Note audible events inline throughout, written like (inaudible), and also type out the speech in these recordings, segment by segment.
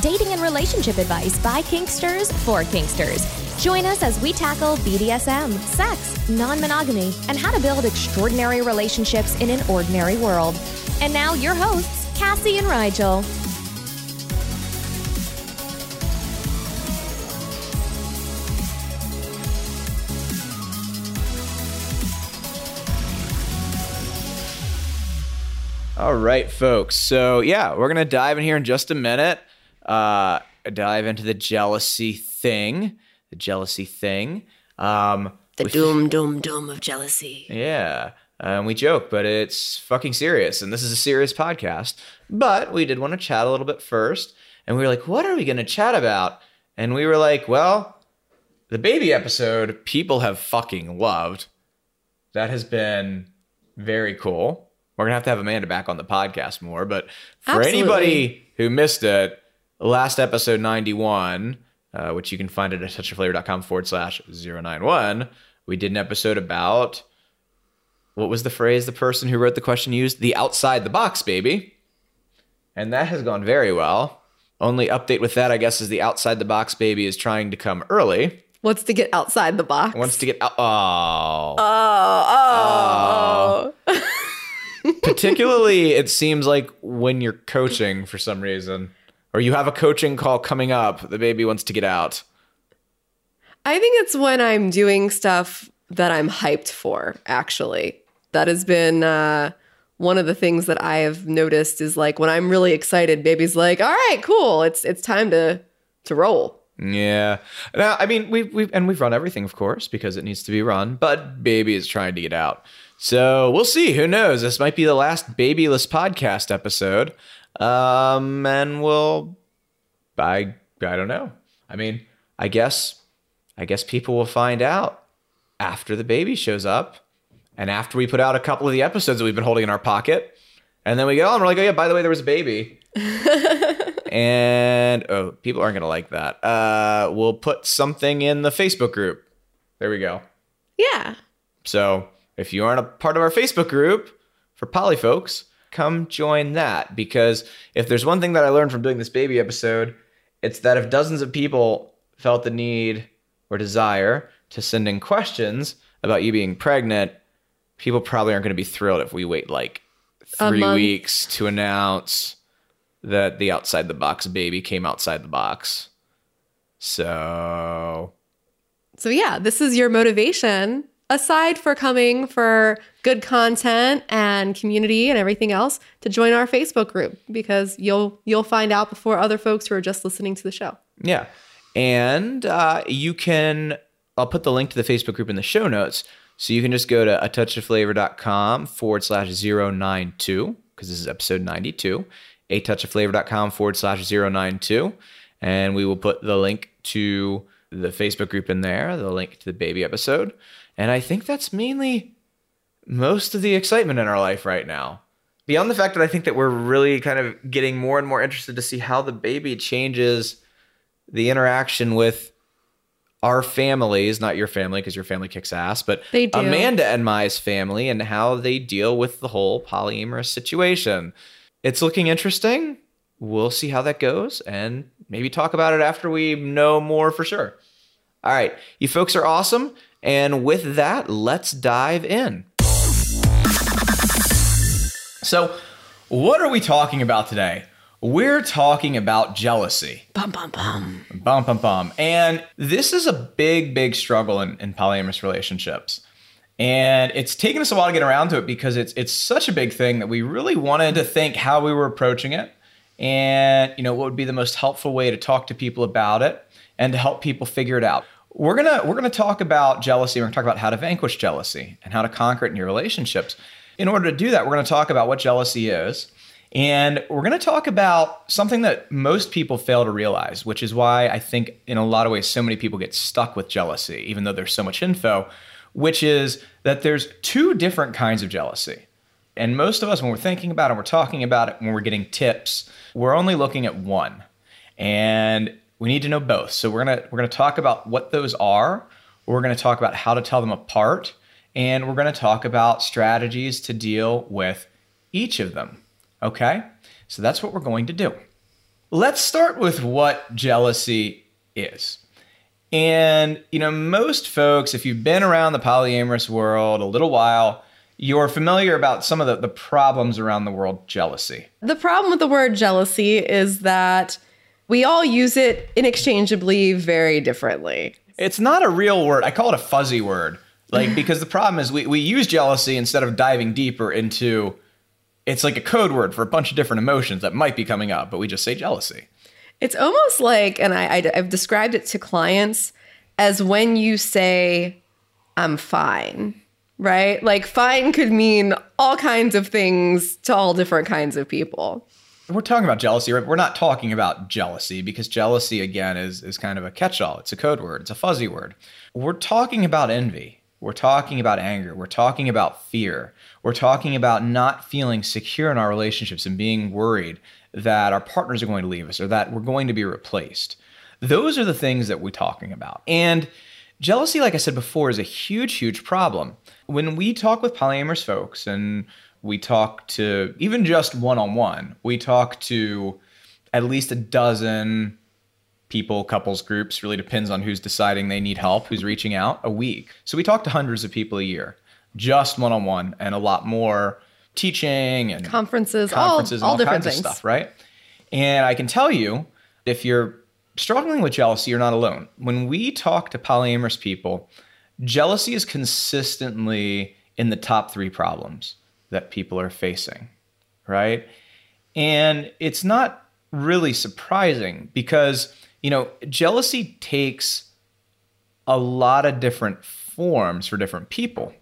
dating and relationship advice by Kinksters for Kinksters. Join us as we tackle BDSM, sex, non monogamy, and how to build extraordinary relationships in an ordinary world. And now, your hosts, Cassie and Rigel. All right, folks. So, yeah, we're going to dive in here in just a minute. Uh, dive into the jealousy thing. The jealousy thing. Um, the doom, doom, doom of jealousy. Yeah. Um, we joke, but it's fucking serious. And this is a serious podcast. But we did want to chat a little bit first. And we were like, what are we going to chat about? And we were like, well, the baby episode, people have fucking loved. That has been very cool. We're gonna have to have Amanda back on the podcast more. But for Absolutely. anybody who missed it, last episode 91, uh, which you can find at a touchofflavor.com forward slash 091, we did an episode about what was the phrase the person who wrote the question used? The outside the box, baby. And that has gone very well. Only update with that, I guess, is the outside the box baby is trying to come early. Wants to get outside the box. Wants to get out. Oh. Oh, oh. (laughs) Particularly, it seems like when you're coaching for some reason, or you have a coaching call coming up, the baby wants to get out. I think it's when I'm doing stuff that I'm hyped for, actually. That has been uh, one of the things that I have noticed is like when I'm really excited, baby's like, all right, cool. It's it's time to to roll. Yeah. Now, I mean, we've, we've, and we've run everything, of course, because it needs to be run, but baby is trying to get out. So we'll see. Who knows? This might be the last babyless podcast episode. Um, and we'll, I, I don't know. I mean, I guess, I guess people will find out after the baby shows up and after we put out a couple of the episodes that we've been holding in our pocket. And then we go, and we're like, oh, yeah, by the way, there was a baby. (laughs) and oh, people aren't gonna like that. Uh, we'll put something in the Facebook group. There we go. Yeah. So if you aren't a part of our Facebook group for poly folks, come join that because if there's one thing that I learned from doing this baby episode, it's that if dozens of people felt the need or desire to send in questions about you being pregnant, people probably aren't going to be thrilled if we wait like three weeks to announce that the outside the box baby came outside the box. So So yeah, this is your motivation aside for coming for good content and community and everything else to join our Facebook group because you'll you'll find out before other folks who are just listening to the show. Yeah. And uh, you can, I'll put the link to the Facebook group in the show notes. So you can just go to a touch of flavor.com forward slash 092, because this is episode 92, a touch of flavor.com forward slash 092. And we will put the link to the Facebook group in there, the link to the baby episode. And I think that's mainly most of the excitement in our life right now. Beyond the fact that I think that we're really kind of getting more and more interested to see how the baby changes the interaction with our families, not your family because your family kicks ass, but They do. Amanda and Mai's family and how they deal with the whole polyamorous situation. It's looking interesting. We'll see how that goes and maybe talk about it after we know more for sure. All right, you folks are awesome. And with that, let's dive in. So, what are we talking about today? We're talking about jealousy. Bum bum bum. Bum, bum, bum. And this is a big, big struggle in, in polyamorous relationships. And it's taken us a while to get around to it because it's it's such a big thing that we really wanted to think how we were approaching it and you know what would be the most helpful way to talk to people about it and to help people figure it out. We're gonna we're gonna talk about jealousy. We're gonna talk about how to vanquish jealousy and how to conquer it in your relationships. In order to do that, we're gonna talk about what jealousy is And we're to talk about something that most people fail to realize, which is why I think in a lot of ways so many people get stuck with jealousy, even though there's so much info, which is that there's two different kinds of jealousy. And most of us, when we're thinking about it, we're talking about it, when we're getting tips, we're only looking at one. And we need to know both. So we're gonna we're gonna talk about what those are. We're gonna talk about how to tell them apart, and we're gonna talk about strategies to deal with each of them. Okay? So that's what we're going to do. Let's start with what jealousy is. And, you know, most folks, if you've been around the polyamorous world a little while, you're familiar about some of the, the problems around the world jealousy. The problem with the word jealousy is that we all use it interchangeably very differently. It's not a real word. I call it a fuzzy word. Like, (laughs) because the problem is we, we use jealousy instead of diving deeper into it's like a code word for a bunch of different emotions that might be coming up, but we just say jealousy. It's almost like, and I, I, I've described it to clients as when you say, I'm fine, right? Like, fine could mean all kinds of things to all different kinds of people. We're talking about jealousy, right? We're not talking about jealousy because jealousy, again, is, is kind of a catch all. It's a code word, it's a fuzzy word. We're talking about envy. We're talking about anger. We're talking about fear. We're talking about not feeling secure in our relationships and being worried that our partners are going to leave us or that we're going to be replaced. Those are the things that we're talking about. And jealousy, like I said before, is a huge, huge problem. When we talk with polyamorous folks and we talk to even just one on one, we talk to at least a dozen people, couples, groups, really depends on who's deciding they need help, who's reaching out a week. So we talk to hundreds of people a year just one on one and a lot more teaching and conferences, conferences, all, all, all different kinds things. of stuff, right? And I can tell you, if you're struggling with jealousy, you're not alone. When we talk to polyamorous people, jealousy is consistently in the top three problems that people are facing, right? And it's not really surprising because, you know, jealousy takes a lot of different forms for different people.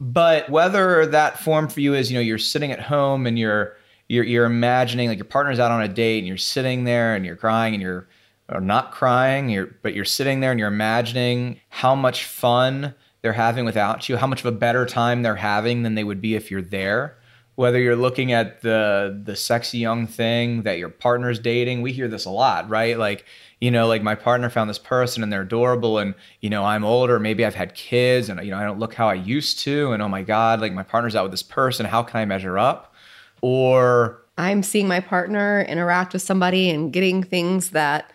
But whether that form for you is, you know, you're sitting at home and you're you're you're imagining like your partner's out on a date and you're sitting there and you're crying and you're or not crying, you're but you're sitting there and you're imagining how much fun they're having without you, how much of a better time they're having than they would be if you're there. Whether you're looking at the the sexy young thing that your partner's dating, we hear this a lot, right? Like you know, like my partner found this person and they're adorable and, you know, I'm older, maybe I've had kids and, you know, I don't look how I used to. And oh my God, like my partner's out with this person. How can I measure up? Or I'm seeing my partner interact with somebody and getting things that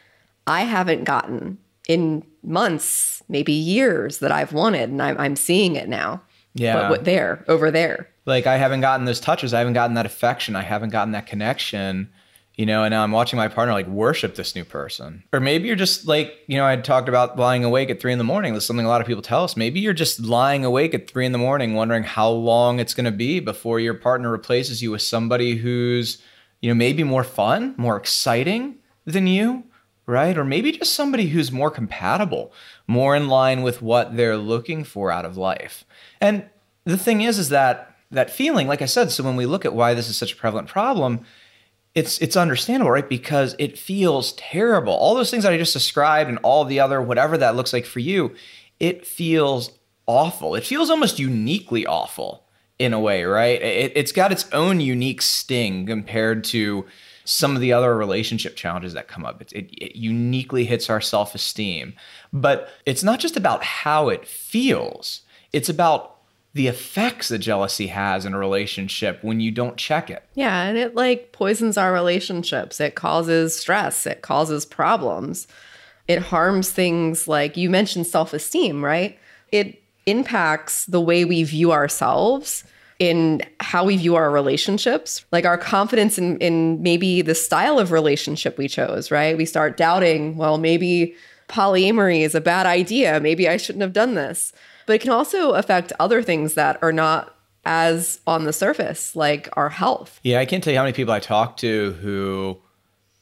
I haven't gotten in months, maybe years that I've wanted. And I'm, I'm seeing it now. Yeah. But what there, over there. Like I haven't gotten those touches. I haven't gotten that affection. I haven't gotten that connection you know, and now I'm watching my partner like worship this new person. Or maybe you're just like, you know, I talked about lying awake at three in the morning. That's something a lot of people tell us. Maybe you're just lying awake at three in the morning, wondering how long it's going to be before your partner replaces you with somebody who's, you know, maybe more fun, more exciting than you, right? Or maybe just somebody who's more compatible, more in line with what they're looking for out of life. And the thing is, is that that feeling, like I said, so when we look at why this is such a prevalent problem, it's it's understandable, right? Because it feels terrible. All those things that I just described and all the other whatever that looks like for you, it feels awful. It feels almost uniquely awful in a way, right? It, it's got its own unique sting compared to some of the other relationship challenges that come up. It, it, it uniquely hits our self esteem. But it's not just about how it feels, it's about the effects that jealousy has in a relationship when you don't check it. Yeah, and it like poisons our relationships. It causes stress, it causes problems. It harms things like you mentioned self-esteem, right? It impacts the way we view ourselves in how we view our relationships, like our confidence in in maybe the style of relationship we chose, right? We start doubting, well, maybe polyamory is a bad idea. Maybe I shouldn't have done this but it can also affect other things that are not as on the surface, like our health. Yeah, I can't tell you how many people I talk to who,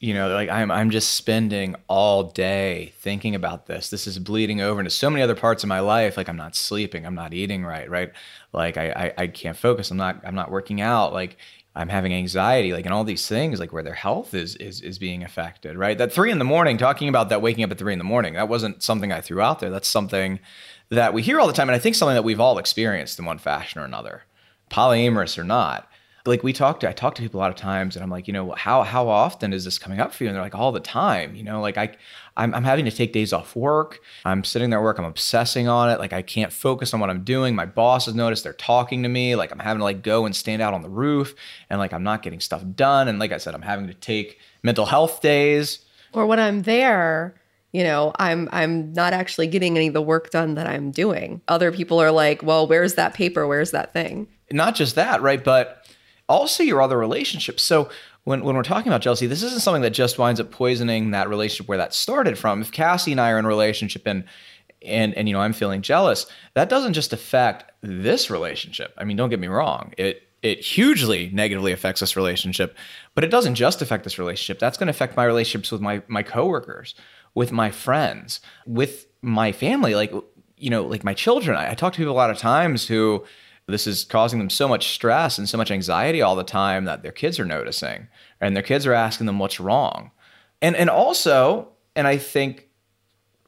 you know, like I'm I'm just spending all day thinking about this. This is bleeding over into so many other parts of my life. Like I'm not sleeping, I'm not eating right, right? Like I I, I can't focus. I'm not I'm not working out. Like I'm having anxiety, like and all these things, like where their health is is is being affected, right? That three in the morning, talking about that waking up at three in the morning, that wasn't something I threw out there. That's something that we hear all the time, and I think something that we've all experienced in one fashion or another, polyamorous or not. Like we talk to, I talk to people a lot of times, and I'm like, you know, how how often is this coming up for you? And they're like, all the time. You know, like I, I'm, I'm having to take days off work. I'm sitting there at work. I'm obsessing on it. Like I can't focus on what I'm doing. My boss has noticed they're talking to me. Like I'm having to like go and stand out on the roof, and like I'm not getting stuff done. And like I said, I'm having to take mental health days. Or when I'm there, you know, I'm I'm not actually getting any of the work done that I'm doing. Other people are like, "Well, where's that paper? Where's that thing?" Not just that, right? But also your other relationships. So when, when we're talking about jealousy, this isn't something that just winds up poisoning that relationship where that started from. If Cassie and I are in a relationship and and and you know I'm feeling jealous, that doesn't just affect this relationship. I mean, don't get me wrong. It it hugely negatively affects this relationship, but it doesn't just affect this relationship. That's going to affect my relationships with my my coworkers, with my friends, with my family, like you know, like my children. I, I talk to people a lot of times who this is causing them so much stress and so much anxiety all the time that their kids are noticing and their kids are asking them what's wrong. And and also, and I think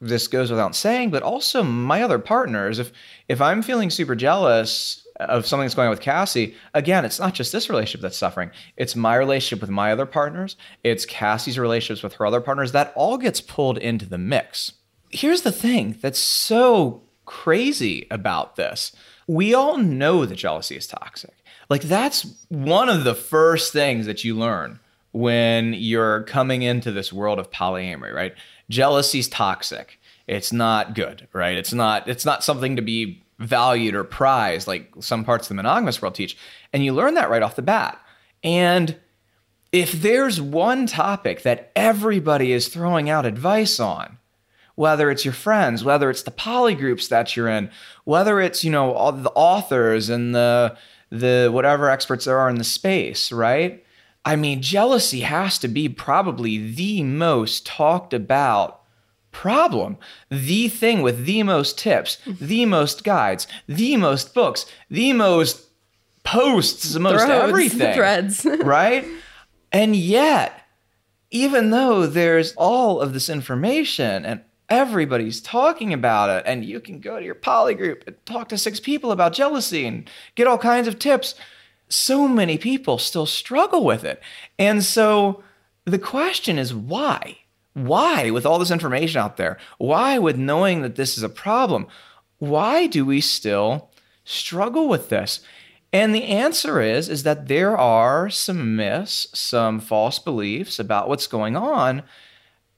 this goes without saying, but also my other partners, if if I'm feeling super jealous of something that's going on with Cassie, again, it's not just this relationship that's suffering. It's my relationship with my other partners. It's Cassie's relationships with her other partners. That all gets pulled into the mix. Here's the thing that's so crazy about this we all know that jealousy is toxic. Like that's one of the first things that you learn when you're coming into this world of polyamory, right? Jealousy's toxic. It's not good, right? It's not it's not something to be valued or prized like some parts of the monogamous world teach. And you learn that right off the bat. And if there's one topic that everybody is throwing out advice on, whether it's your friends, whether it's the poly groups that you're in, whether it's, you know, all the authors and the the whatever experts there are in the space, right? I mean, jealousy has to be probably the most talked about problem. The thing with the most tips, mm-hmm. the most guides, the most books, the most posts, the most Throats, everything. (laughs) threads. (laughs) right? And yet, even though there's all of this information and everybody's talking about it and you can go to your poly group and talk to six people about jealousy and get all kinds of tips. So many people still struggle with it. And so the question is why? Why with all this information out there why with knowing that this is a problem why do we still struggle with this? And the answer is is that there are some myths some false beliefs about what's going on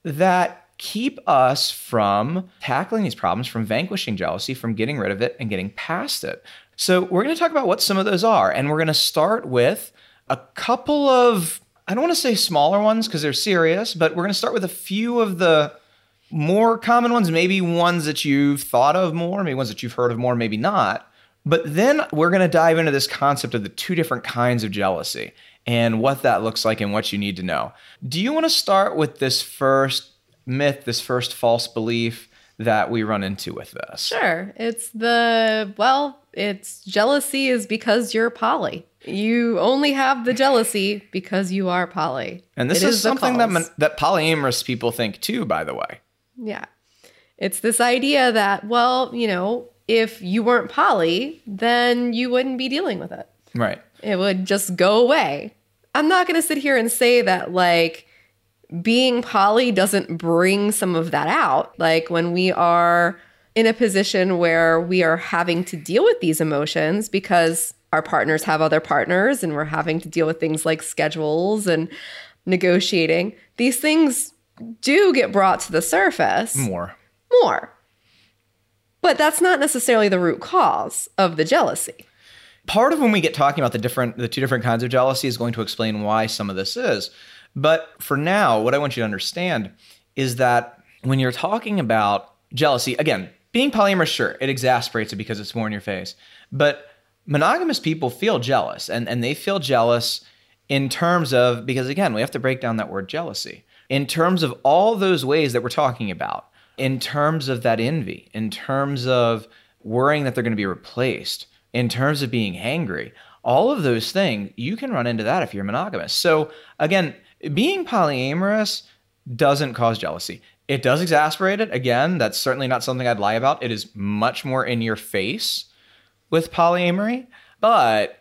that keep us from tackling these problems, from vanquishing jealousy, from getting rid of it and getting past it. So, we're going to talk about what some of those are. And we're going to start with a couple of, I don't want to say smaller ones because they're serious, but we're going to start with a few of the more common ones, maybe ones that you've thought of more, maybe ones that you've heard of more, maybe not. But then we're going to dive into this concept of the two different kinds of jealousy and what that looks like and what you need to know. Do you want to start with this first myth, this first false belief that we run into with this? Sure. It's the, well, it's jealousy is because you're poly. You only have the jealousy because you are poly. And this is, the something that that polyamorous people think too, by the way. Yeah. It's this idea that, well, you know, if you weren't poly, then you wouldn't be dealing with it. Right. It would just go away. I'm not going to sit here and say that, like, being poly doesn't bring some of that out. Like, when we are in a position where we are having to deal with these emotions because our partners have other partners and we're having to deal with things like schedules and negotiating, these things do get brought to the surface More. more. But that's not necessarily the root cause of the jealousy. part of when we get talking about the different the two different kinds of jealousy is going to explain why some of this is but for now what i want you to understand is that when you're talking about jealousy again being polyamorous sure it exasperates it because it's more in your face but monogamous people feel jealous and, and they feel jealous in terms of because again we have to break down that word jealousy in terms of all those ways that we're talking about in terms of that envy in terms of worrying that they're going to be replaced in terms of being angry all of those things, you can run into that if you're monogamous. So again, being polyamorous doesn't cause jealousy. It does exasperate it. Again, that's certainly not something I'd lie about. It is much more in your face with polyamory, but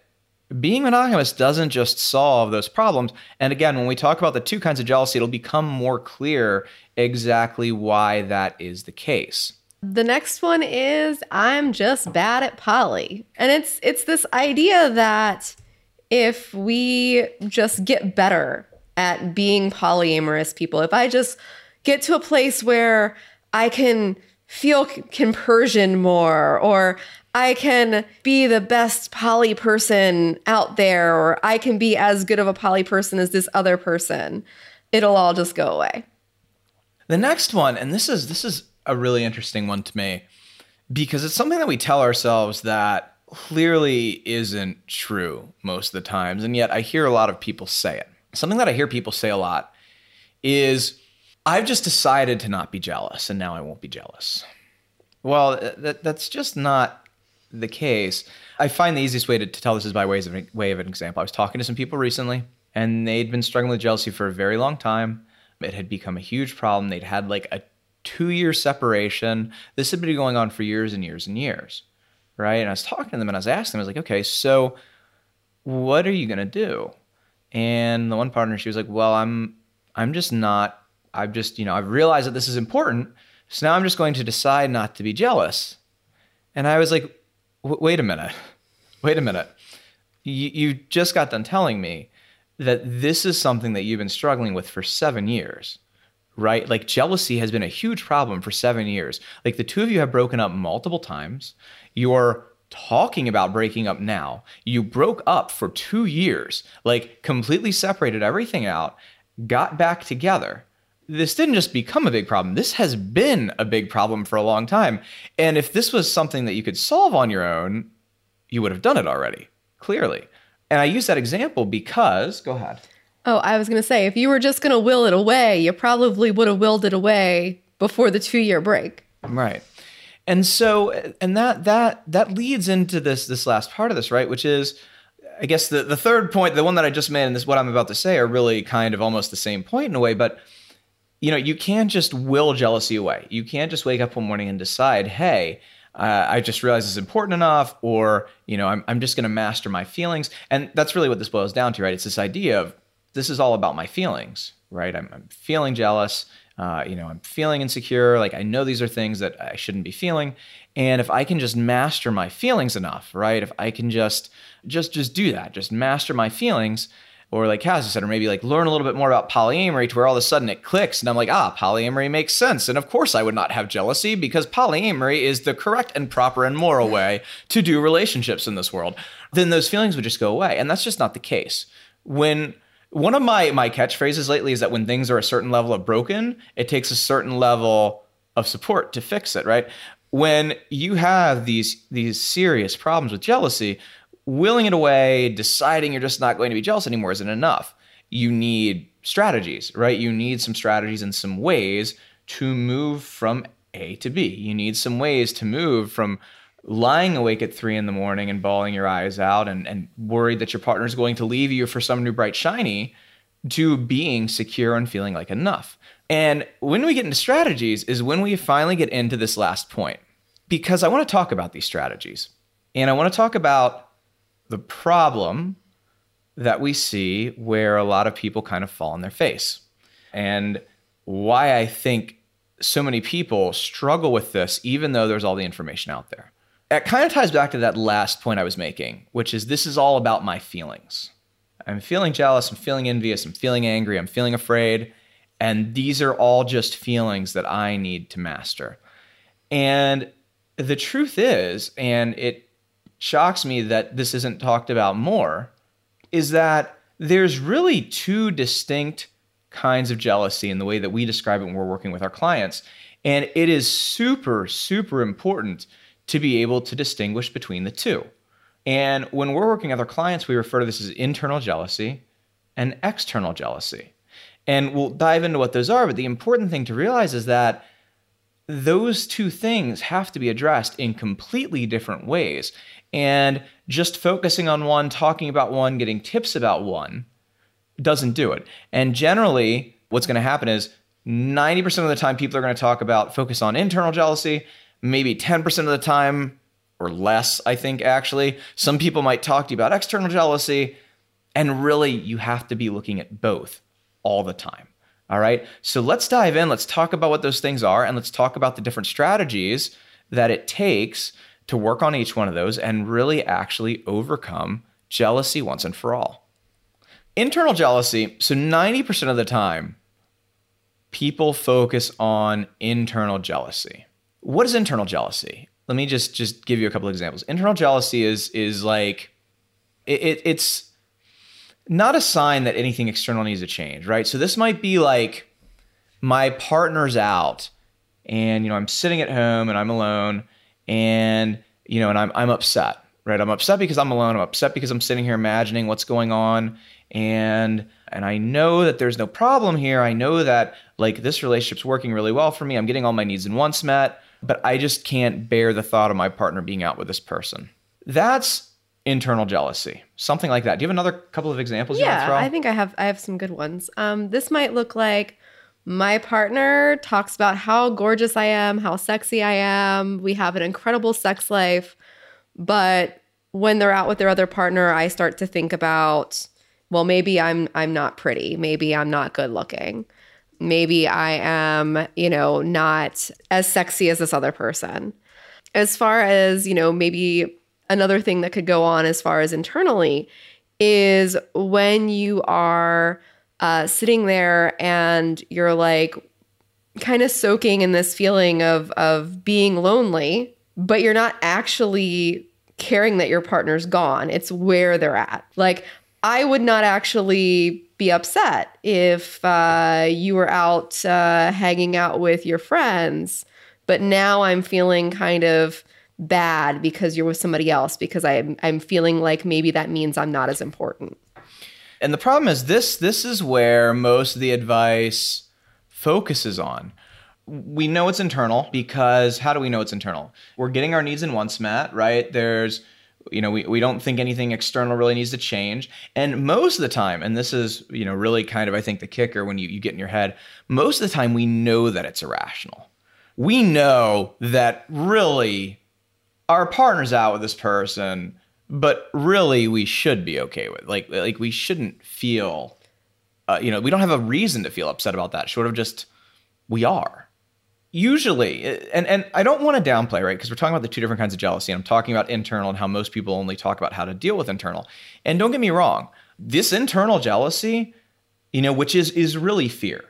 being monogamous doesn't just solve those problems. And again, when we talk about the two kinds of jealousy, it'll become more clear exactly why that is the case. The next one is I'm just bad at poly. And it's it's this idea that if we just get better at being polyamorous people, if I just get to a place where I can feel compersion more or I can be the best poly person out there or I can be as good of a poly person as this other person, it'll all just go away. The next one, and this is this is a really interesting one to me because it's something that we tell ourselves that clearly isn't true most of the times and yet I hear a lot of people say it. Something that I hear people say a lot is I've just decided to not be jealous and now I won't be jealous. Well, uh, that, that's just not the case. I find the easiest way to, to tell this is by ways of, way of an example. I was talking to some people recently and they'd been struggling with jealousy for a very long time. It had become a huge problem. They'd had like a two year separation. This had been going on for years and years and years. Right. And I was talking to them and I was asking them, I was like, okay, so what are you going to do? And the one partner, she was like, well, I'm, I'm just not, I've just, you know, I've realized that this is important. So now I'm just going to decide not to be jealous. And I was like, wait a minute. Wait a minute. You, you just got done telling me that this is something that you've been struggling with for seven years right? Like jealousy has been a huge problem for seven years. Like the two of you have broken up multiple times. You're talking about breaking up now. You broke up for two years, like completely separated everything out, got back together. This didn't just become a big problem. This has been a big problem for a long time. And if this was something that you could solve on your own, you would have done it already, clearly. And I use that example because, go ahead. Oh, I was going to say, if you were just going to will it away, you probably would have willed it away before the two year break. Right. And so, and that that that leads into this this last part of this, right? Which is, I guess the the third point, the one that I just made, and this what I'm about to say are really kind of almost the same point in a way, but you know, you can't just will jealousy away. You can't just wake up one morning and decide, hey, uh, I just realized it's important enough, or you know, I'm I'm just going to master my feelings, and that's really what this boils down to, right? It's this idea of this is all about my feelings, right? I'm, I'm feeling jealous. Uh, you know, I'm feeling insecure. Like I know these are things that I shouldn't be feeling. And if I can just master my feelings enough, right? If I can just just just do that, just master my feelings, or like Cassie said, or maybe like learn a little bit more about polyamory to where all of a sudden it clicks and I'm like, ah, polyamory makes sense. And of course I would not have jealousy because polyamory is the correct and proper and moral way to do relationships in this world. Then those feelings would just go away. And that's just not the case. When one of my my catchphrases lately is that when things are a certain level of broken, it takes a certain level of support to fix it, right? When you have these these serious problems with jealousy, willing it away, deciding you're just not going to be jealous anymore isn't enough. You need strategies, right? You need some strategies and some ways to move from A to B. You need some ways to move from lying awake at three in the morning and bawling your eyes out and, and worried that your partner is going to leave you for some new bright shiny to being secure and feeling like enough. And when we get into strategies is when we finally get into this last point. Because I want to talk about these strategies. And I want to talk about the problem that we see where a lot of people kind of fall on their face. And why I think so many people struggle with this, even though there's all the information out there it kind of ties back to that last point I was making, which is this is all about my feelings. I'm feeling jealous, I'm feeling envious, I'm feeling angry, I'm feeling afraid. And these are all just feelings that I need to master. And the truth is, and it shocks me that this isn't talked about more, is that there's really two distinct kinds of jealousy in the way that we describe it when we're working with our clients. And it is super, super important to be able to distinguish between the two. And when we're working with our clients, we refer to this as internal jealousy and external jealousy. And we'll dive into what those are, but the important thing to realize is that those two things have to be addressed in completely different ways. And just focusing on one, talking about one, getting tips about one doesn't do it. And generally, what's going to happen is 90% of the time, people are going to talk about focus on internal jealousy. Maybe 10% of the time, or less, I think, actually. Some people might talk to you about external jealousy. And really, you have to be looking at both all the time. All right. So let's dive in. Let's talk about what those things are and let's talk about the different strategies that it takes to work on each one of those and really actually overcome jealousy once and for all. Internal jealousy. So 90% of the time, people focus on internal jealousy. What is internal jealousy? Let me just just give you a couple examples. Internal jealousy is is like it, it, it's not a sign that anything external needs to change, right? So this might be like my partner's out and you know I'm sitting at home and I'm alone and you know and I'm I'm upset, right? I'm upset because I'm alone. I'm upset because I'm sitting here imagining what's going on and and I know that there's no problem here. I know that like this relationship's working really well for me. I'm getting all my needs and wants met, but I just can't bear the thought of my partner being out with this person. That's internal jealousy, something like that. Do you have another couple of examples? Yeah, I think I have. I have some good ones. Um, this might look like my partner talks about how gorgeous I am, how sexy I am. We have an incredible sex life, but when they're out with their other partner, I start to think about, well, maybe I'm I'm not pretty, maybe I'm not good looking. Maybe I am, you know, not as sexy as this other person. As far as, you know, maybe another thing that could go on as far as internally is when you are uh, sitting there and you're like kind of soaking in this feeling of of being lonely, but you're not actually caring that your partner's gone. It's where they're at. Like I would not actually be upset if uh, you were out uh, hanging out with your friends, but now I'm feeling kind of bad because you're with somebody else because I'm I'm feeling like maybe that means I'm not as important. And the problem is this this is where most of the advice focuses on. We know it's internal because how do we know it's internal? We're getting our needs and wants met, right? There's you know, we, we don't think anything external really needs to change. And most of the time, and this is, you know, really kind of, I think, the kicker when you, you get in your head, most of the time we know that it's irrational. We know that really our partner's out with this person, but really we should be okay with. Like like we shouldn't feel uh, you know, we don't have a reason to feel upset about that. Short of just we are. Usually, uh, and and I don't want to downplay, right? Because we're talking about the two different kinds of jealousy. And I'm talking about internal and how most people only talk about how to deal with internal. And don't get me wrong, this internal jealousy, you know, which is is really fear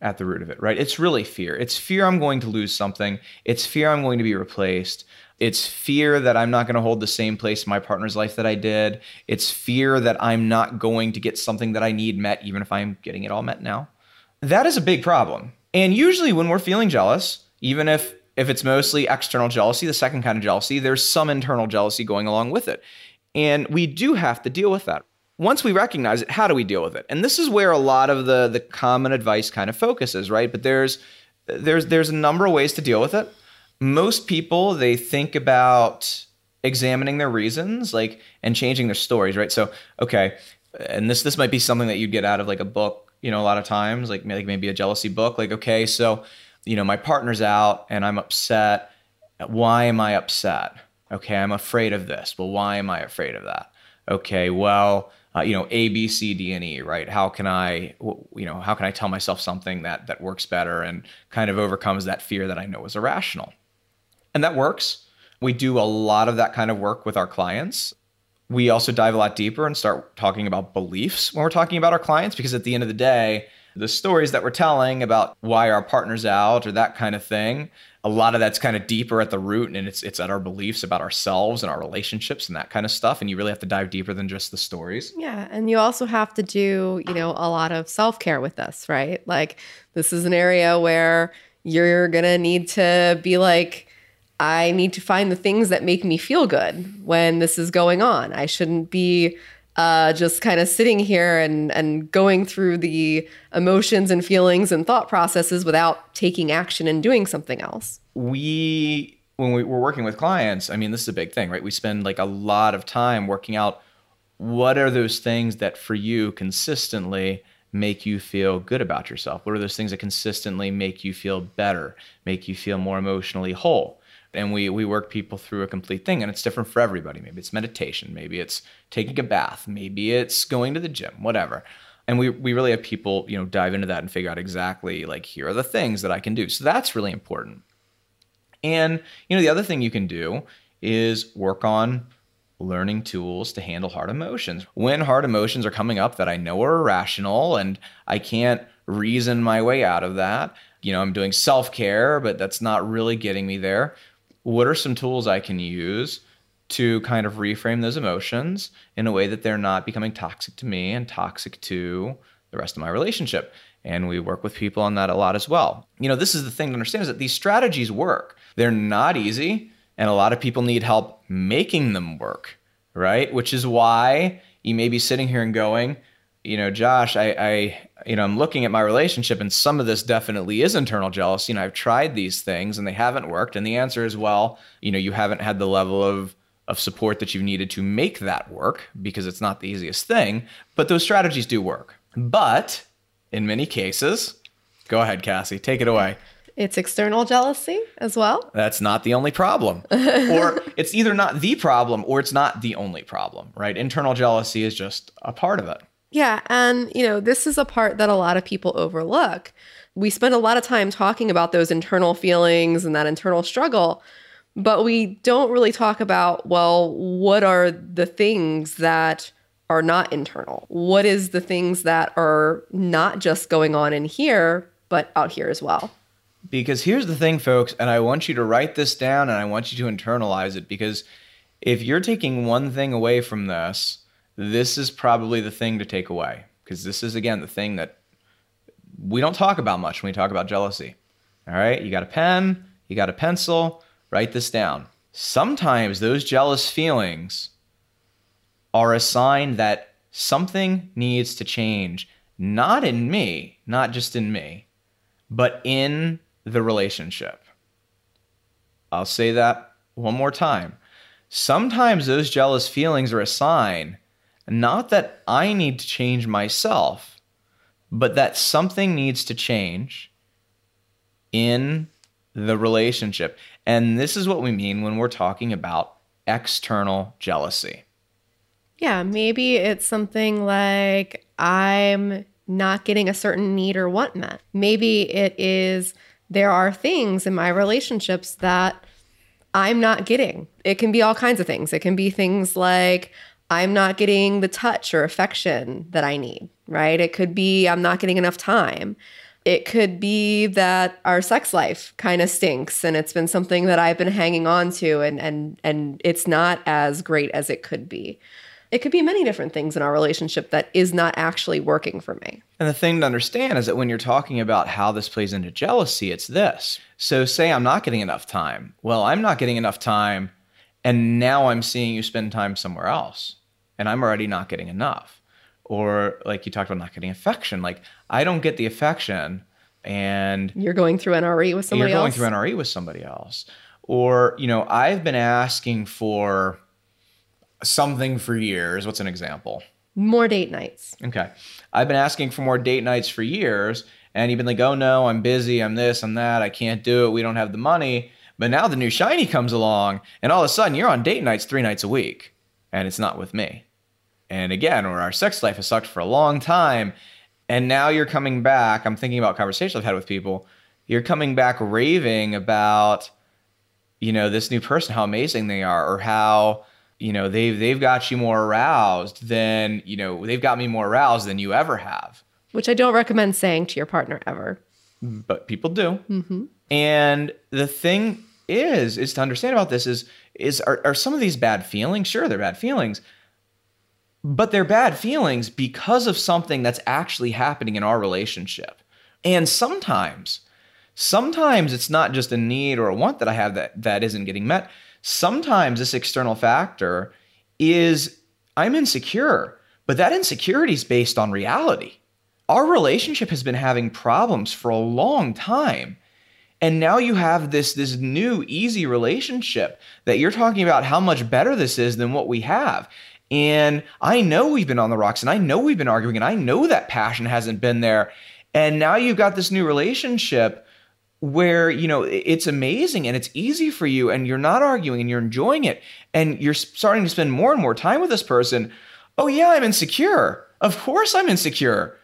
at the root of it, right? It's really fear. It's fear I'm going to lose something. It's fear I'm going to be replaced. It's fear that I'm not going to hold the same place in my partner's life that I did. It's fear that I'm not going to get something that I need met, even if I'm getting it all met now. That is a big problem. And usually, when we're feeling jealous, even if if it's mostly external jealousy, the second kind of jealousy, there's some internal jealousy going along with it. And we do have to deal with that. Once we recognize it, how do we deal with it? And this is where a lot of the the common advice kind of focuses, right? But there's there's there's a number of ways to deal with it most people they think about examining their reasons like and changing their stories right so okay and this this might be something that you'd get out of like a book you know a lot of times like maybe, a jealousy book like okay so you know my partner's out and i'm upset. Why am i upset? Okay i'm afraid of this. Well why am i afraid of that? Okay well uh, you know a b c d and e right? How can i you know how can i tell myself something that that works better and kind of overcomes that fear that i know is irrational? And that works. We do a lot of that kind of work with our clients. We also dive a lot deeper and start talking about beliefs when we're talking about our clients, because at the end of the day, the stories that we're telling about why our partner's out or that kind of thing, a lot of that's kind of deeper at the root and it's it's at our beliefs about ourselves and our relationships and that kind of stuff. And you really have to dive deeper than just the stories. Yeah. And you also have to do, you know, a lot of self-care with this, right? Like this is an area where you're gonna need to be like, I need to find the things that make me feel good when this is going on. I shouldn't be uh, just kind of sitting here and and going through the emotions and feelings and thought processes without taking action and doing something else. We when we, we're working with clients, I mean, this is a big thing, right? We spend like a lot of time working out what are those things that for you consistently make you feel good about yourself? What are those things that consistently make you feel better, make you feel more emotionally whole? And we we work people through a complete thing, and it's different for everybody. Maybe it's meditation, maybe it's taking a bath, maybe it's going to the gym, whatever. And we we really have people, you know, dive into that and figure out exactly like here are the things that I can do. So that's really important. And you know, the other thing you can do is work on learning tools to handle hard emotions. When hard emotions are coming up that I know are irrational and I can't reason my way out of that, you know, I'm doing self care, but that's not really getting me there. What are some tools I can use to kind of reframe those emotions in a way that they're not becoming toxic to me and toxic to the rest of my relationship? And we work with people on that a lot as well. You know, this is the thing to understand is that these strategies work. They're not easy and a lot of people need help making them work, right? Which is why you may be sitting here and going, you know, Josh, I, I, you know, I'm looking at my relationship, and some of this definitely is internal jealousy. And I've tried these things, and they haven't worked. And the answer is, well, you know, you haven't had the level of of support that you've needed to make that work because it's not the easiest thing. But those strategies do work. But in many cases, go ahead, Cassie, take it away. It's external jealousy as well. That's not the only problem. (laughs) or it's either not the problem or it's not the only problem, right? Internal jealousy is just a part of it. Yeah. And, you know, this is a part that a lot of people overlook. We spend a lot of time talking about those internal feelings and that internal struggle, but we don't really talk about, well, what are the things that are not internal? What is the things that are not just going on in here, but out here as well? Because here's the thing, folks, and I want you to write this down and I want you to internalize it because if you're taking one thing away from this, this is probably the thing to take away. Because this is, again, the thing that we don't talk about much when we talk about jealousy. All right, you got a pen, you got a pencil, write this down. Sometimes those jealous feelings are a sign that something needs to change, not in me, not just in me, but in the relationship. I'll say that one more time. Sometimes those jealous feelings are a sign, not that I need to change myself, but that something needs to change in the relationship. And this is what we mean when we're talking about external jealousy. Yeah, maybe it's something like I'm not getting a certain need or want met. Maybe it is there are things in my relationships that I'm not getting. It can be all kinds of things. It can be things like I'm not getting the touch or affection that I need, right? It could be I'm not getting enough time. It could be that our sex life kind of stinks and it's been something that I've been hanging on to and and and it's not as great as it could be. It could be many different things in our relationship that is not actually working for me. And the thing to understand is that when you're talking about how this plays into jealousy, it's this. So, say I'm not getting enough time. Well, I'm not getting enough time, and now I'm seeing you spend time somewhere else, and I'm already not getting enough. Or, like you talked about not getting affection, like I don't get the affection, and you're going through NRE with somebody you're going else. through NRE with somebody else. Or, you know, I've been asking for something for years. What's an example? More date nights. Okay. I've been asking for more date nights for years, and you've been like, oh no, I'm busy, I'm this, I'm that, I can't do it, we don't have the money. But now the new shiny comes along, and all of a sudden you're on date nights three nights a week, and it's not with me. And again, or our sex life has sucked for a long time, and now you're coming back. I'm thinking about conversations I've had with people. You're coming back raving about, you know, this new person, how amazing they are, or how you know they've they've got you more aroused than you know they've got me more aroused than you ever have which i don't recommend saying to your partner ever but people do mm-hmm. and the thing is is to understand about this is is are, are some of these bad feelings sure they're bad feelings but they're bad feelings because of something that's actually happening in our relationship and sometimes sometimes it's not just a need or a want that i have that that isn't getting met sometimes this external factor is I'm insecure But that insecurity is based on reality. Our relationship has been having problems for a long time. And now you have this this new easy relationship that you're talking about how much better this is than what we have. And I know we've been on the rocks and I know we've been arguing and I know that passion hasn't been there. And now you've got this new relationship where, you know, it's amazing and it's easy for you and you're not arguing and you're enjoying it and you're starting to spend more and more time with this person. Oh yeah, I'm insecure. Of course I'm insecure.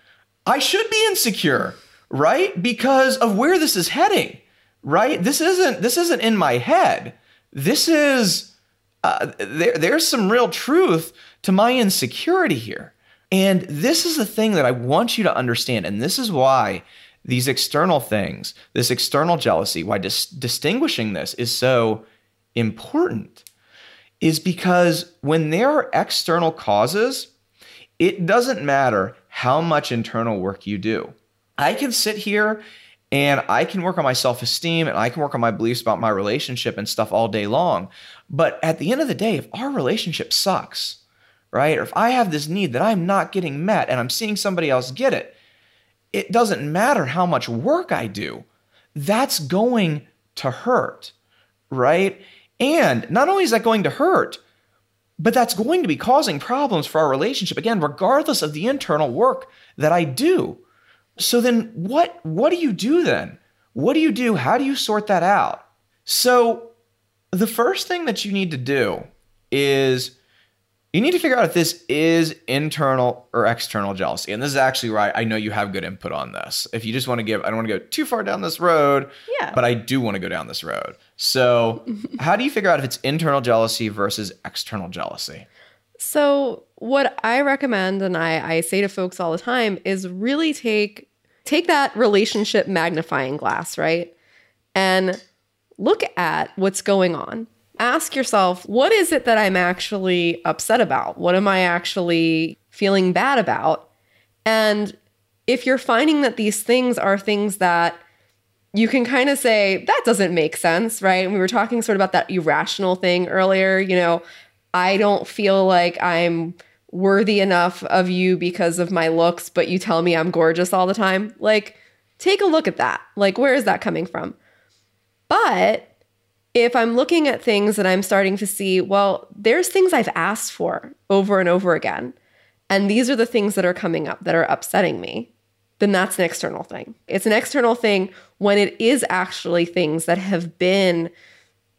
I should be insecure, right? Because of where this is heading, right? This isn't this isn't in my head. This is uh, there, there's some real truth to my insecurity here. And this is the thing that I want you to understand. And this is why these external things, this external jealousy, why dis- distinguishing this is so important, is because when there are external causes, it doesn't matter how much internal work you do. I can sit here and I can work on my self esteem and I can work on my beliefs about my relationship and stuff all day long. But at the end of the day, if our relationship sucks, right, or if I have this need that I'm not getting met and I'm seeing somebody else get it, it doesn't matter how much work I do, that's going to hurt, right? And not only is that going to hurt, but that's going to be causing problems for our relationship again regardless of the internal work that I do. So then what what do you do then? What do you do? How do you sort that out? So the first thing that you need to do is you need to figure out if this is internal or external jealousy. And this is actually right. I know you have good input on this. If you just want to give, I don't want to go too far down this road, Yeah. but I do want to go down this road. So, (laughs) how do you figure out if it's internal jealousy versus external jealousy? So what I recommend and I, I say to folks all the time is really take take that relationship magnifying glass, right? And look at what's going on. Ask yourself, what is it that I'm actually upset about? What am I actually feeling bad about? And if you're finding that these things are things that you can kind of say, that doesn't make sense, right? And we were talking sort of about that irrational thing earlier. You know, I don't feel like I'm worthy enough of you because of my looks, but you tell me I'm gorgeous all the time. Like, take a look at that. Like, where is that coming from? But if I'm looking at things that I'm starting to see, well, there's things I've asked for over and over again. And these are the things that are coming up that are upsetting me, then that's an external thing. It's an external thing when it is actually things that have been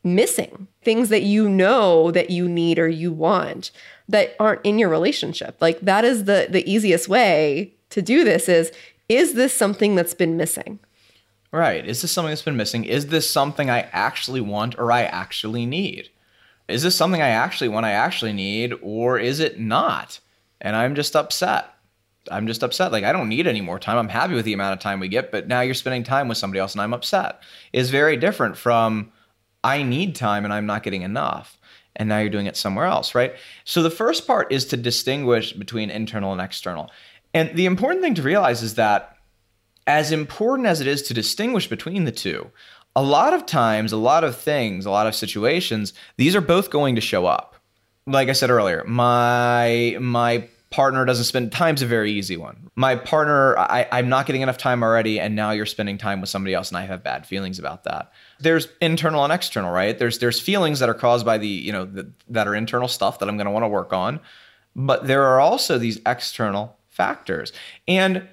missing, things that you know that you need or you want that aren't in your relationship. Like that is the the easiest way to do this is is this something that's been missing? Right. Is this something that's been missing? Is this something I actually want or I actually need? Is this something I actually want, I actually need, or is it not? And I'm just upset. I'm just upset. Like, I don't need any more time. I'm happy with the amount of time we get, but now you're spending time with somebody else and I'm upset. Is very different from I need time and I'm not getting enough. And now you're doing it somewhere else, right? So the first part is to distinguish between internal and external. And the important thing to realize is that as important as it is to distinguish between the two, a lot of times, a lot of things, a lot of situations, these are both going to show up. Like I said earlier, my my partner doesn't spend time's a very easy one. My partner, I, I'm not getting enough time already, and now you're spending time with somebody else, and I have bad feelings about that. There's internal and external, right? There's there's feelings that are caused by the you know the, that are internal stuff that I'm going to want to work on, but there are also these external factors, and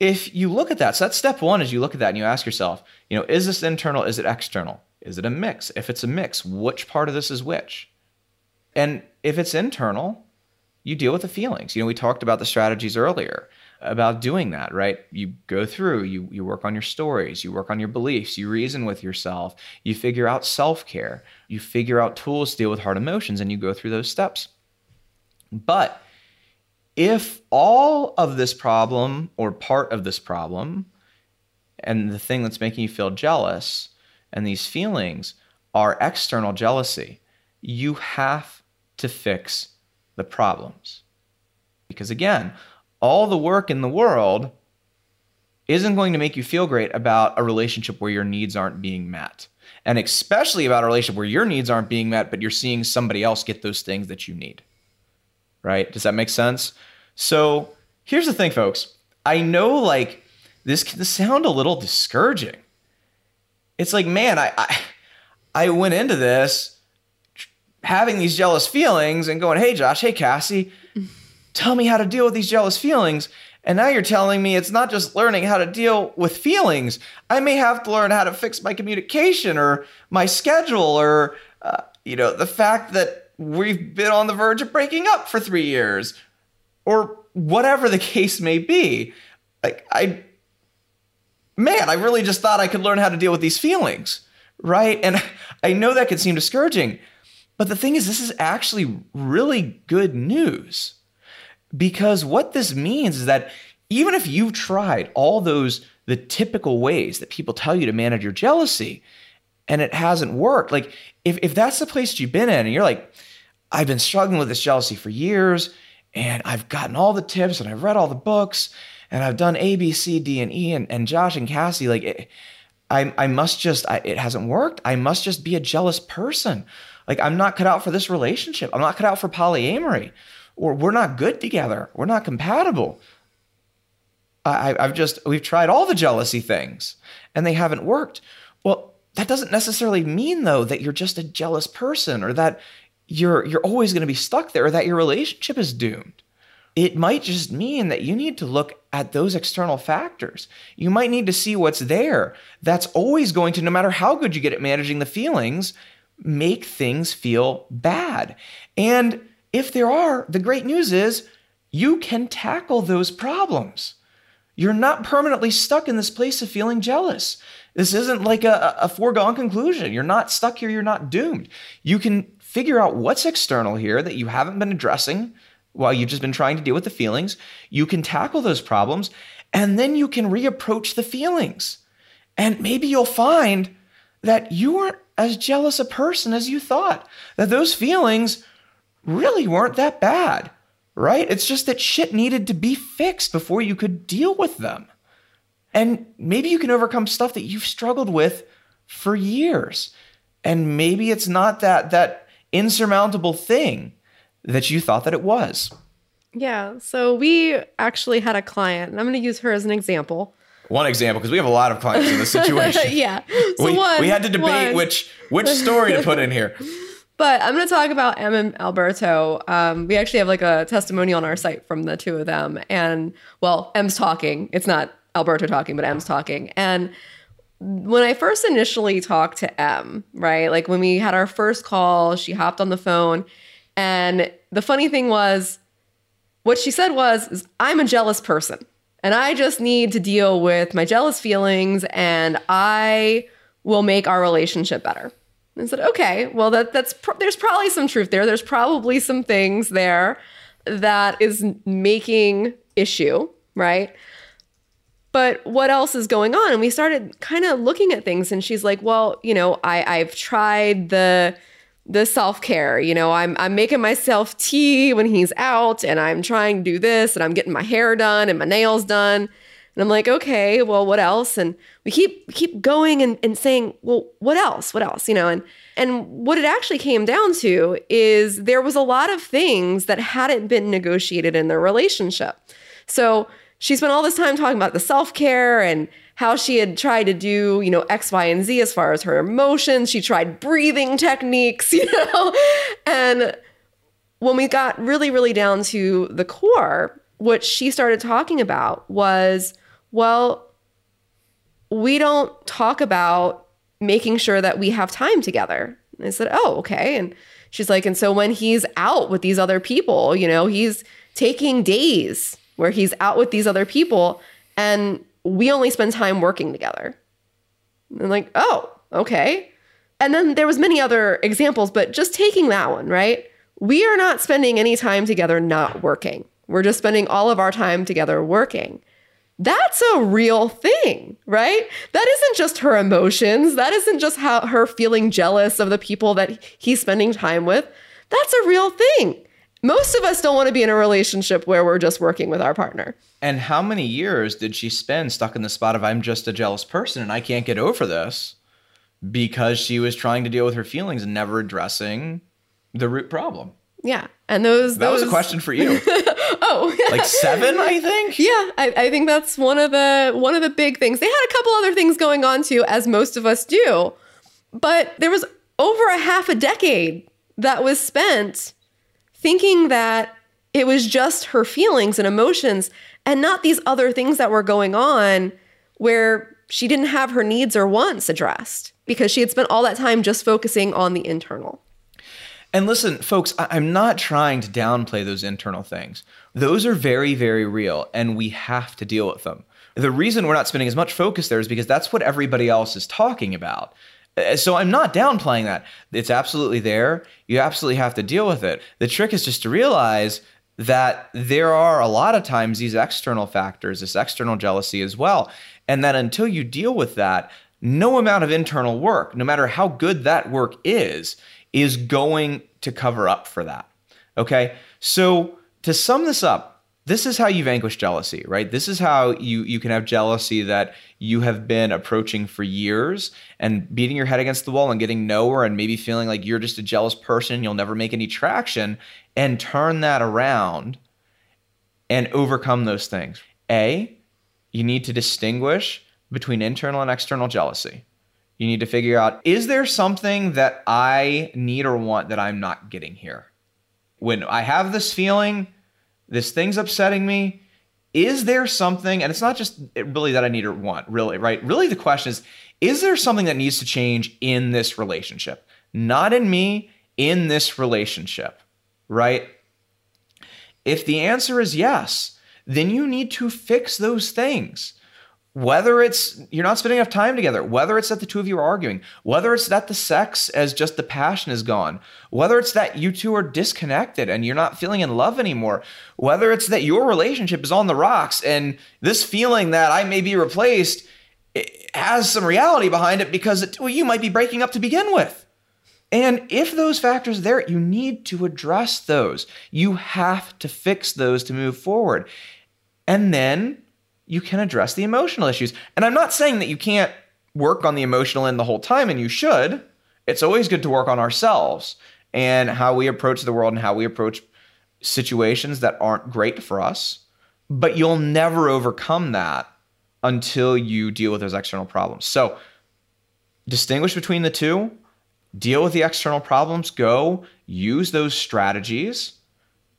if you look at that, so that's step one is you look at that and you ask yourself, you know, is this internal? Is it external? Is it a mix? If it's a mix, which part of this is which? And if it's internal, you deal with the feelings. You know, we talked about the strategies earlier about doing that, right? You go through, you you work on your stories, you work on your beliefs, you reason with yourself, you figure out self-care, you figure out tools to deal with hard emotions and you go through those steps. But if all of this problem or part of this problem and the thing that's making you feel jealous and these feelings are external jealousy, you have to fix the problems. Because again, all the work in the world isn't going to make you feel great about a relationship where your needs aren't being met. And especially about a relationship where your needs aren't being met, but you're seeing somebody else get those things that you need. right? Does that make sense? So here's the thing, folks. I know like this can sound a little discouraging. It's like, man, I I, I went into this having these jealous feelings and going, hey Josh, hey Cassie, tell me how to deal with these jealous feelings. And now you're telling me it's not just learning how to deal with feelings. I may have to learn how to fix my communication or my schedule or, uh, you know, the fact that we've been on the verge of breaking up for three years or whatever the (laughs) case may be. Like, I, man, I really just thought I could learn how to deal with these feelings, right? And (laughs) I know that can seem discouraging, but the thing is, this is actually really good news because what this means is that even if you've tried all those the typical ways that people tell you to manage your jealousy and it hasn't worked like if, if that's the place that you've been in and you're like i've been struggling with this jealousy for years and i've gotten all the tips and i've read all the books and i've done a b c d and e and, and josh and cassie like it, I, I must just I, it hasn't worked. I must just be a jealous person. Like i'm not cut out for this relationship. I'm not cut out for polyamory or we're not good together. We're not compatible. I, I've just, we've tried all the jealousy things and they haven't worked. Well, that doesn't necessarily mean though that you're just a jealous person or that you're you're always going to be stuck there or that your relationship is doomed. It might just mean that you need to look at those external factors. You might need to see what's there. That's always going to no matter how good you get at managing the feelings, make things feel bad. And if there are, the great news is you can tackle those problems. You're not permanently stuck in this place of feeling jealous. This isn't like a, a, foregone conclusion. You're not stuck here, you're not doomed. You can figure out what's external here that you haven't been addressing while you've just been trying to deal with the feelings. You can tackle those problems, and then you can reapproach the feelings. And maybe you'll find that you weren't as jealous a person as you thought, that those feelings really weren't that bad, right? It's just that shit needed to be fixed before you could deal with them. And maybe you can overcome stuff that you've struggled with for years. And maybe it's not that that insurmountable thing that you thought that it was. Yeah. So we actually had a client, and I'm going to use her as an example. One example, because we have a lot of clients in this (laughs) situation. yeah. So we, one, we had to debate one. which which story to put in here. (laughs) But I'm going to talk about Em and Alberto. Um, we actually have like a testimonial on our site from the two of them. And well, Em's talking. It's not Alberto talking, but Em's talking. And when I first initially talked to Em, right, like when we had our first call, she hopped on the phone. And the funny thing was, what she said was, I'm a jealous person. And I just need to deal with my jealous feelings and I will make our relationship better. And said, okay, well, that that's there's probably some truth there. There's probably some things there that is making issue, right? But what else is going on? And we started kind of looking at things, and she's like, well, you know, I I've tried the the self care. You know, I'm I'm making myself tea when he's out, and I'm trying to do this, and I'm getting my hair done and my nails done. And I'm like, okay, well, what else? And we keep keep going and, and saying, well, what else? What else? You know, and and what it actually came down to is there was a lot of things that hadn't been negotiated in their relationship. So she spent all this time talking about the self-care and how she had tried to do, you know, X, Y, and Z as far as her emotions. She tried breathing techniques, (laughs) you know. And when we got really, really down to the core, what she started talking about was well, we don't talk about making sure that we have time together. And I said, Oh, okay. And she's like, And so when he's out with these other people, you know, he's taking days where he's out with these other people and we only spend time working together. And I'm like, Oh, okay. And then there was many other examples, but just taking that one, right? We are not spending any time together not working. We're just spending all of our time together working that's a real thing, right? That isn't just her emotions. That isn't just how her feeling jealous of the people that he's spending time with. That's a real thing. Most of us don't want to be in a relationship where we're just working with our partner. And how many years did she spend stuck in the spot of I'm just a jealous person and I can't get over this because she was trying to deal with her feelings and never addressing the root problem? Yeah. And those That was a question for you. (laughs) (laughs) Oh, like seven, I (laughs) think. Yeah, I, I think that's one of the one of the big things. They had a couple other things going on too, as most of us do. But there was over a half a decade that was spent thinking that it was just her feelings and emotions and not these other things that were going on where she didn't have her needs or wants addressed because she had spent all that time just focusing on the internal. And listen, folks, I- I'm not trying to downplay those internal things. Those are very, very real, and we have to deal with them. The reason we're not spending as much focus there is because that's what everybody else is talking about. Uh, So I'm not downplaying that. It's absolutely there. You absolutely have to deal with it. The trick is just to realize that there are a lot of times these external factors, this external jealousy as well. And that until you deal with that, no amount of internal work, no matter how good that work is, is going to cover up for that. Okay? So to sum this up, this is how you vanquish jealousy, right? This is how you you can have jealousy that you have been approaching for years and beating your head against the wall and getting nowhere and maybe feeling like you're just a jealous person, you'll never make any traction and turn that around and overcome those things. A, you need to distinguish between internal and external jealousy. You need to figure out is there something that I need or want that I'm not getting here? When I have this feeling, this thing's upsetting me, is there something, and it's not just really that I need or want, really, right? Really, the question is is there something that needs to change in this relationship? Not in me, in this relationship, right? If the answer is yes, then you need to fix those things. Whether it's you're not spending enough time together, whether it's that the two of you are arguing, whether it's that the sex as just the passion is gone, whether it's that you two are disconnected and you're not feeling in love anymore, whether it's that your relationship is on the rocks and this feeling that I may be replaced has some reality behind it because it, well, you might be breaking up to begin with. And if those factors there, you need to address those. You have to fix those to move forward. And then you can address the emotional issues. And I'm not saying that you can't work on the emotional end the whole time, and you should. It's always good to work on ourselves and how we approach the world and how we approach situations that aren't great for us. But you'll never overcome that until you deal with those external problems. So distinguish between the two deal with the external problems, go use those strategies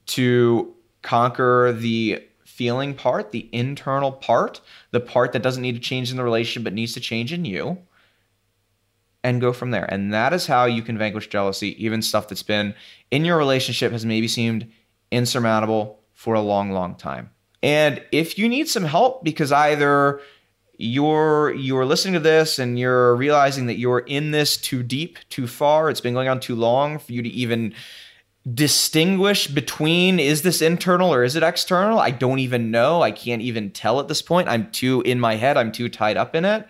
to conquer the feeling part, the internal part, the part that doesn't need to change in the relationship but needs to change in you, and go from there. And that is how you can vanquish jealousy, even stuff that's been in your relationship has maybe seemed insurmountable for a long, long time. And if you need some help because either you're you're listening to this and you're realizing that you're in this too deep, too far, it's been going on too long for you to even distinguish between is this internal or is it external? I don't even know. I can't even tell at this point. I'm too in my head, I'm too tied up in it.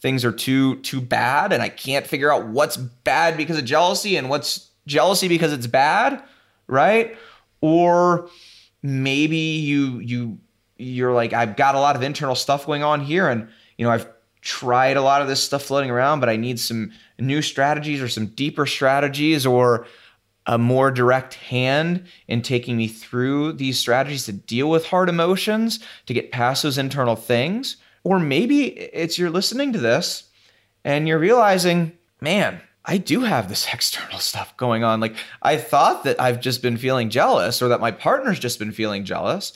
Things are too too bad and I can't figure out what's bad because of jealousy and what's jealousy because it's bad, right? Or maybe you you you're like I've got a lot of internal stuff going on here and you know I've tried a lot of this stuff floating around but I need some new strategies or some deeper strategies or a more direct hand in taking me through these strategies to deal with hard emotions, to get past those internal things. Or maybe it's you're listening to this and you're realizing, man, I do have this (laughs) external stuff going on. Like I thought that I've just been feeling jealous or that my partner's just been feeling jealous.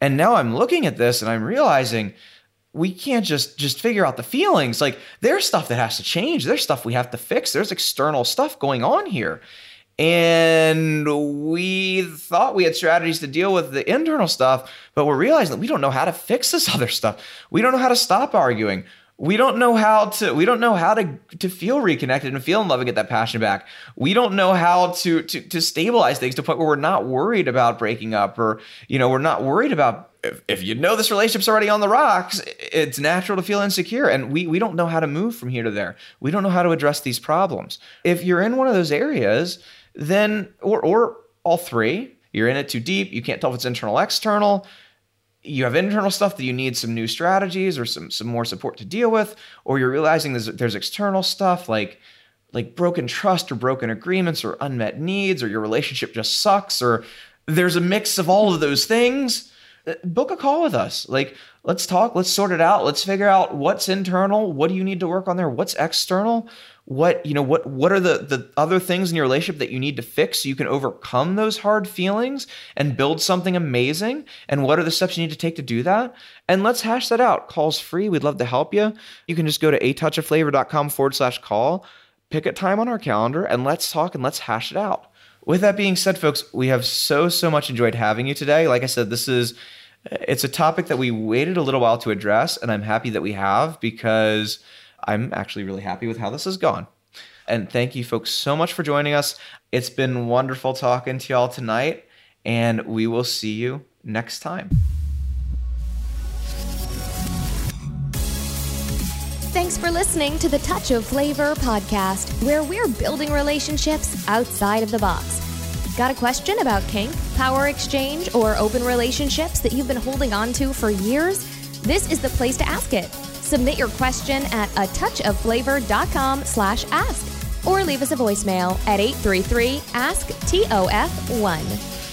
And now I'm looking at this and I'm realizing we can't just just figure out the feelings. Like there's stuff that has to change. There's stuff we have to fix. There's external stuff going on here. And we thought we had strategies to deal with the internal stuff, but we're realizing that we don't know how to fix this (laughs) other stuff. We don't know how to stop arguing. We don't know how to we don't know how to to feel reconnected and feel in love and get that passion back. We don't know how to to to stabilize things to point where we're not worried about breaking up or you know, we're not worried about if, if you know this relationship's already on the rocks, it's natural to feel insecure. And we we don't know how to move from here to there. We don't know how to address these problems. If you're in one of those areas, then or or all three, you're in it too deep, you can't tell if it's internal external, you have internal stuff that you need some new strategies or some some more support to deal with, or you're realizing there's there's external stuff like like broken trust or broken agreements or unmet needs or your relationship just sucks or there's a mix of all of those things, uh, book a call with us. Like, let's talk, let's sort it out, let's figure out what's internal, what do you need to work on there, what's external, what you know what what are the the other things in your relationship that you need to fix so you can overcome those hard feelings and build something amazing? And what are the steps you need to take to do that? And let's hash that out. Calls free. We'd love to help you you can just go to a touch of flavor.com forward slash call pick a time on our calendar and let's talk and let's hash it out. With that being said folks we have so so much enjoyed having you today. Like i said this is it's a topic that we waited a little while to address and i'm happy that we have because I'm actually really happy with how this has gone. And thank you folks so much for joining us. It's been wonderful talking to y'all tonight, and we will see you next time. Thanks for listening to the Touch of Flavor podcast, where we're building relationships outside of the box. Got a question about kink, power exchange, or open relationships that you've been holding on to for years? This is the place to ask it. Submit your question at a touchofflavor.com slash ask or leave us a voicemail at 833 ask TOF1.